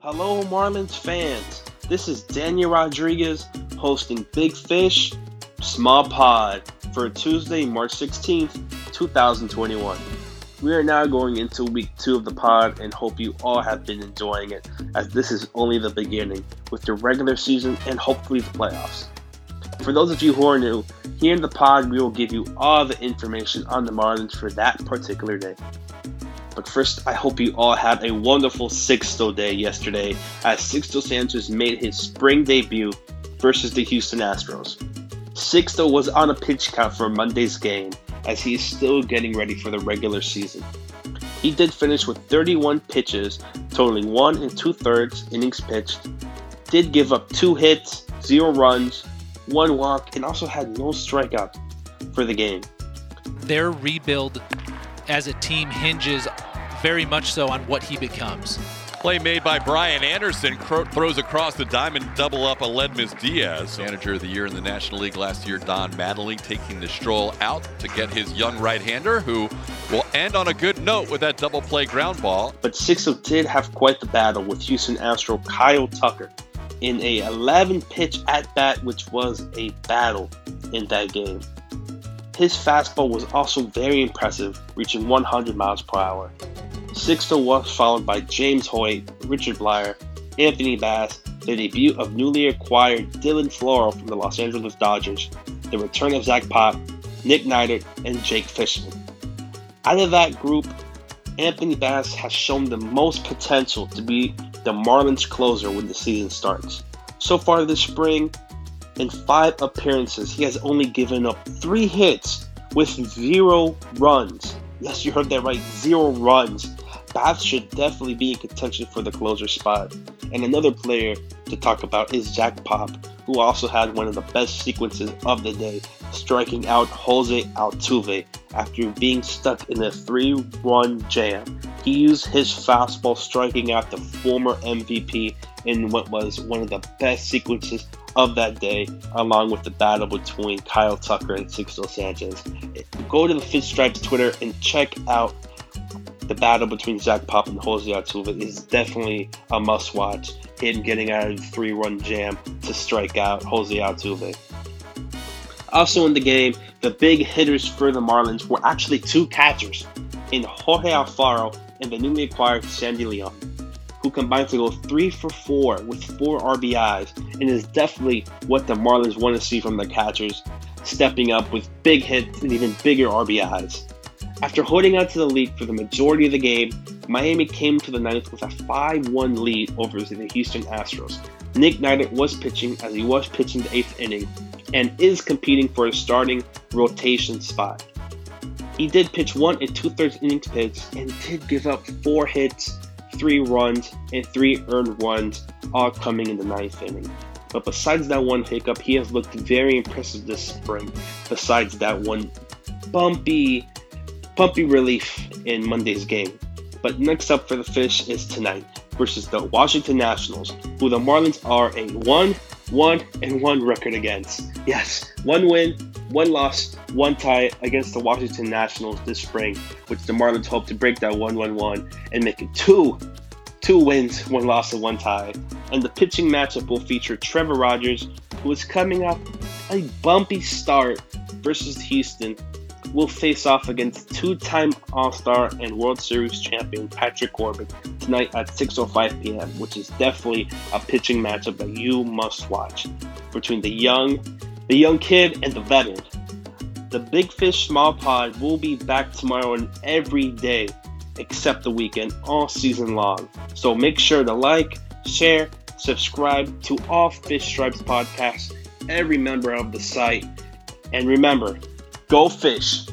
Hello, Marlins fans. This is Daniel Rodriguez hosting Big Fish Small Pod for Tuesday, March 16th, 2021. We are now going into week two of the pod and hope you all have been enjoying it, as this is only the beginning with the regular season and hopefully the playoffs. For those of you who are new, here in the pod we will give you all the information on the Marlins for that particular day. But first, I hope you all had a wonderful Sixto day yesterday as Sixto Sanchez made his spring debut versus the Houston Astros. Sixto was on a pitch count for Monday's game as he is still getting ready for the regular season. He did finish with 31 pitches, totaling one and two thirds innings pitched, did give up two hits, zero runs, one walk, and also had no strikeouts for the game. Their rebuild as a team hinges very much so on what he becomes. Play made by Brian Anderson cro- throws across the diamond, double up Aledmys Diaz. Manager of the year in the National League last year, Don Mattingly, taking the stroll out to get his young right-hander, who will end on a good note with that double play ground ball. But Sixto did have quite the battle with Houston Astro Kyle Tucker in a 11 pitch at bat, which was a battle in that game. His fastball was also very impressive, reaching 100 miles per hour. Sixto was followed by James Hoyt, Richard Bleier, Anthony Bass, the debut of newly acquired Dylan Floro from the Los Angeles Dodgers, the return of Zach Pop, Nick Neidert, and Jake Fishman. Out of that group, Anthony Bass has shown the most potential to be the Marlins closer when the season starts. So far this spring, in five appearances, he has only given up three hits with zero runs. Yes, you heard that right, zero runs. Bass should definitely be in contention for the closer spot. And another player to talk about is Zach Pop, who also had one of the best sequences of the day, striking out Jose Altuve after being stuck in a 3 1 jam. He used his fastball, striking out the former MVP in what was one of the best sequences of that day, along with the battle between Kyle Tucker and Sixto Sanchez. Go to the Fish Stripes Twitter and check out the battle between Zach Pop and Jose Altuve is definitely a must watch. Him getting out of the three run jam to strike out Jose Altuve. Also in the game, the big hitters for the Marlins were actually two catchers in Jorge Alfaro and the newly acquired Sandy Leon, who combined to go three for four with four RBIs and is definitely what the Marlins want to see from their catchers, stepping up with big hits and even bigger RBIs. After holding on to the lead for the majority of the game, Miami came to the ninth with a 5 1 lead over the Houston Astros. Nick Neidert was pitching as he was pitching the eighth inning and is competing for a starting rotation spot. He did pitch one and two thirds innings pitched and did give up four hits, three runs, and three earned runs, all coming in the ninth inning. But besides that one hiccup, he has looked very impressive this spring. Besides that one bumpy pumpy relief in Monday's game. But next up for the Fish is tonight versus the Washington Nationals, who the Marlins are a 1 1 and 1 record against. Yes, one win, one loss, one tie against the Washington Nationals this spring, which the Marlins hope to break that 1 1 1 and make it two. Two wins, one loss, and one tie. And the pitching matchup will feature Trevor Rogers, who is coming up a bumpy start versus Houston will face off against two-time All-Star and World Series champion Patrick Corbin tonight at 6:05 p.m., which is definitely a pitching matchup that you must watch between the young, the young kid and the veteran. The Big Fish Small Pod will be back tomorrow and every day except the weekend all season long. So make sure to like, share, subscribe to all Fish Stripes podcasts, every member of the site. And remember, Go fish.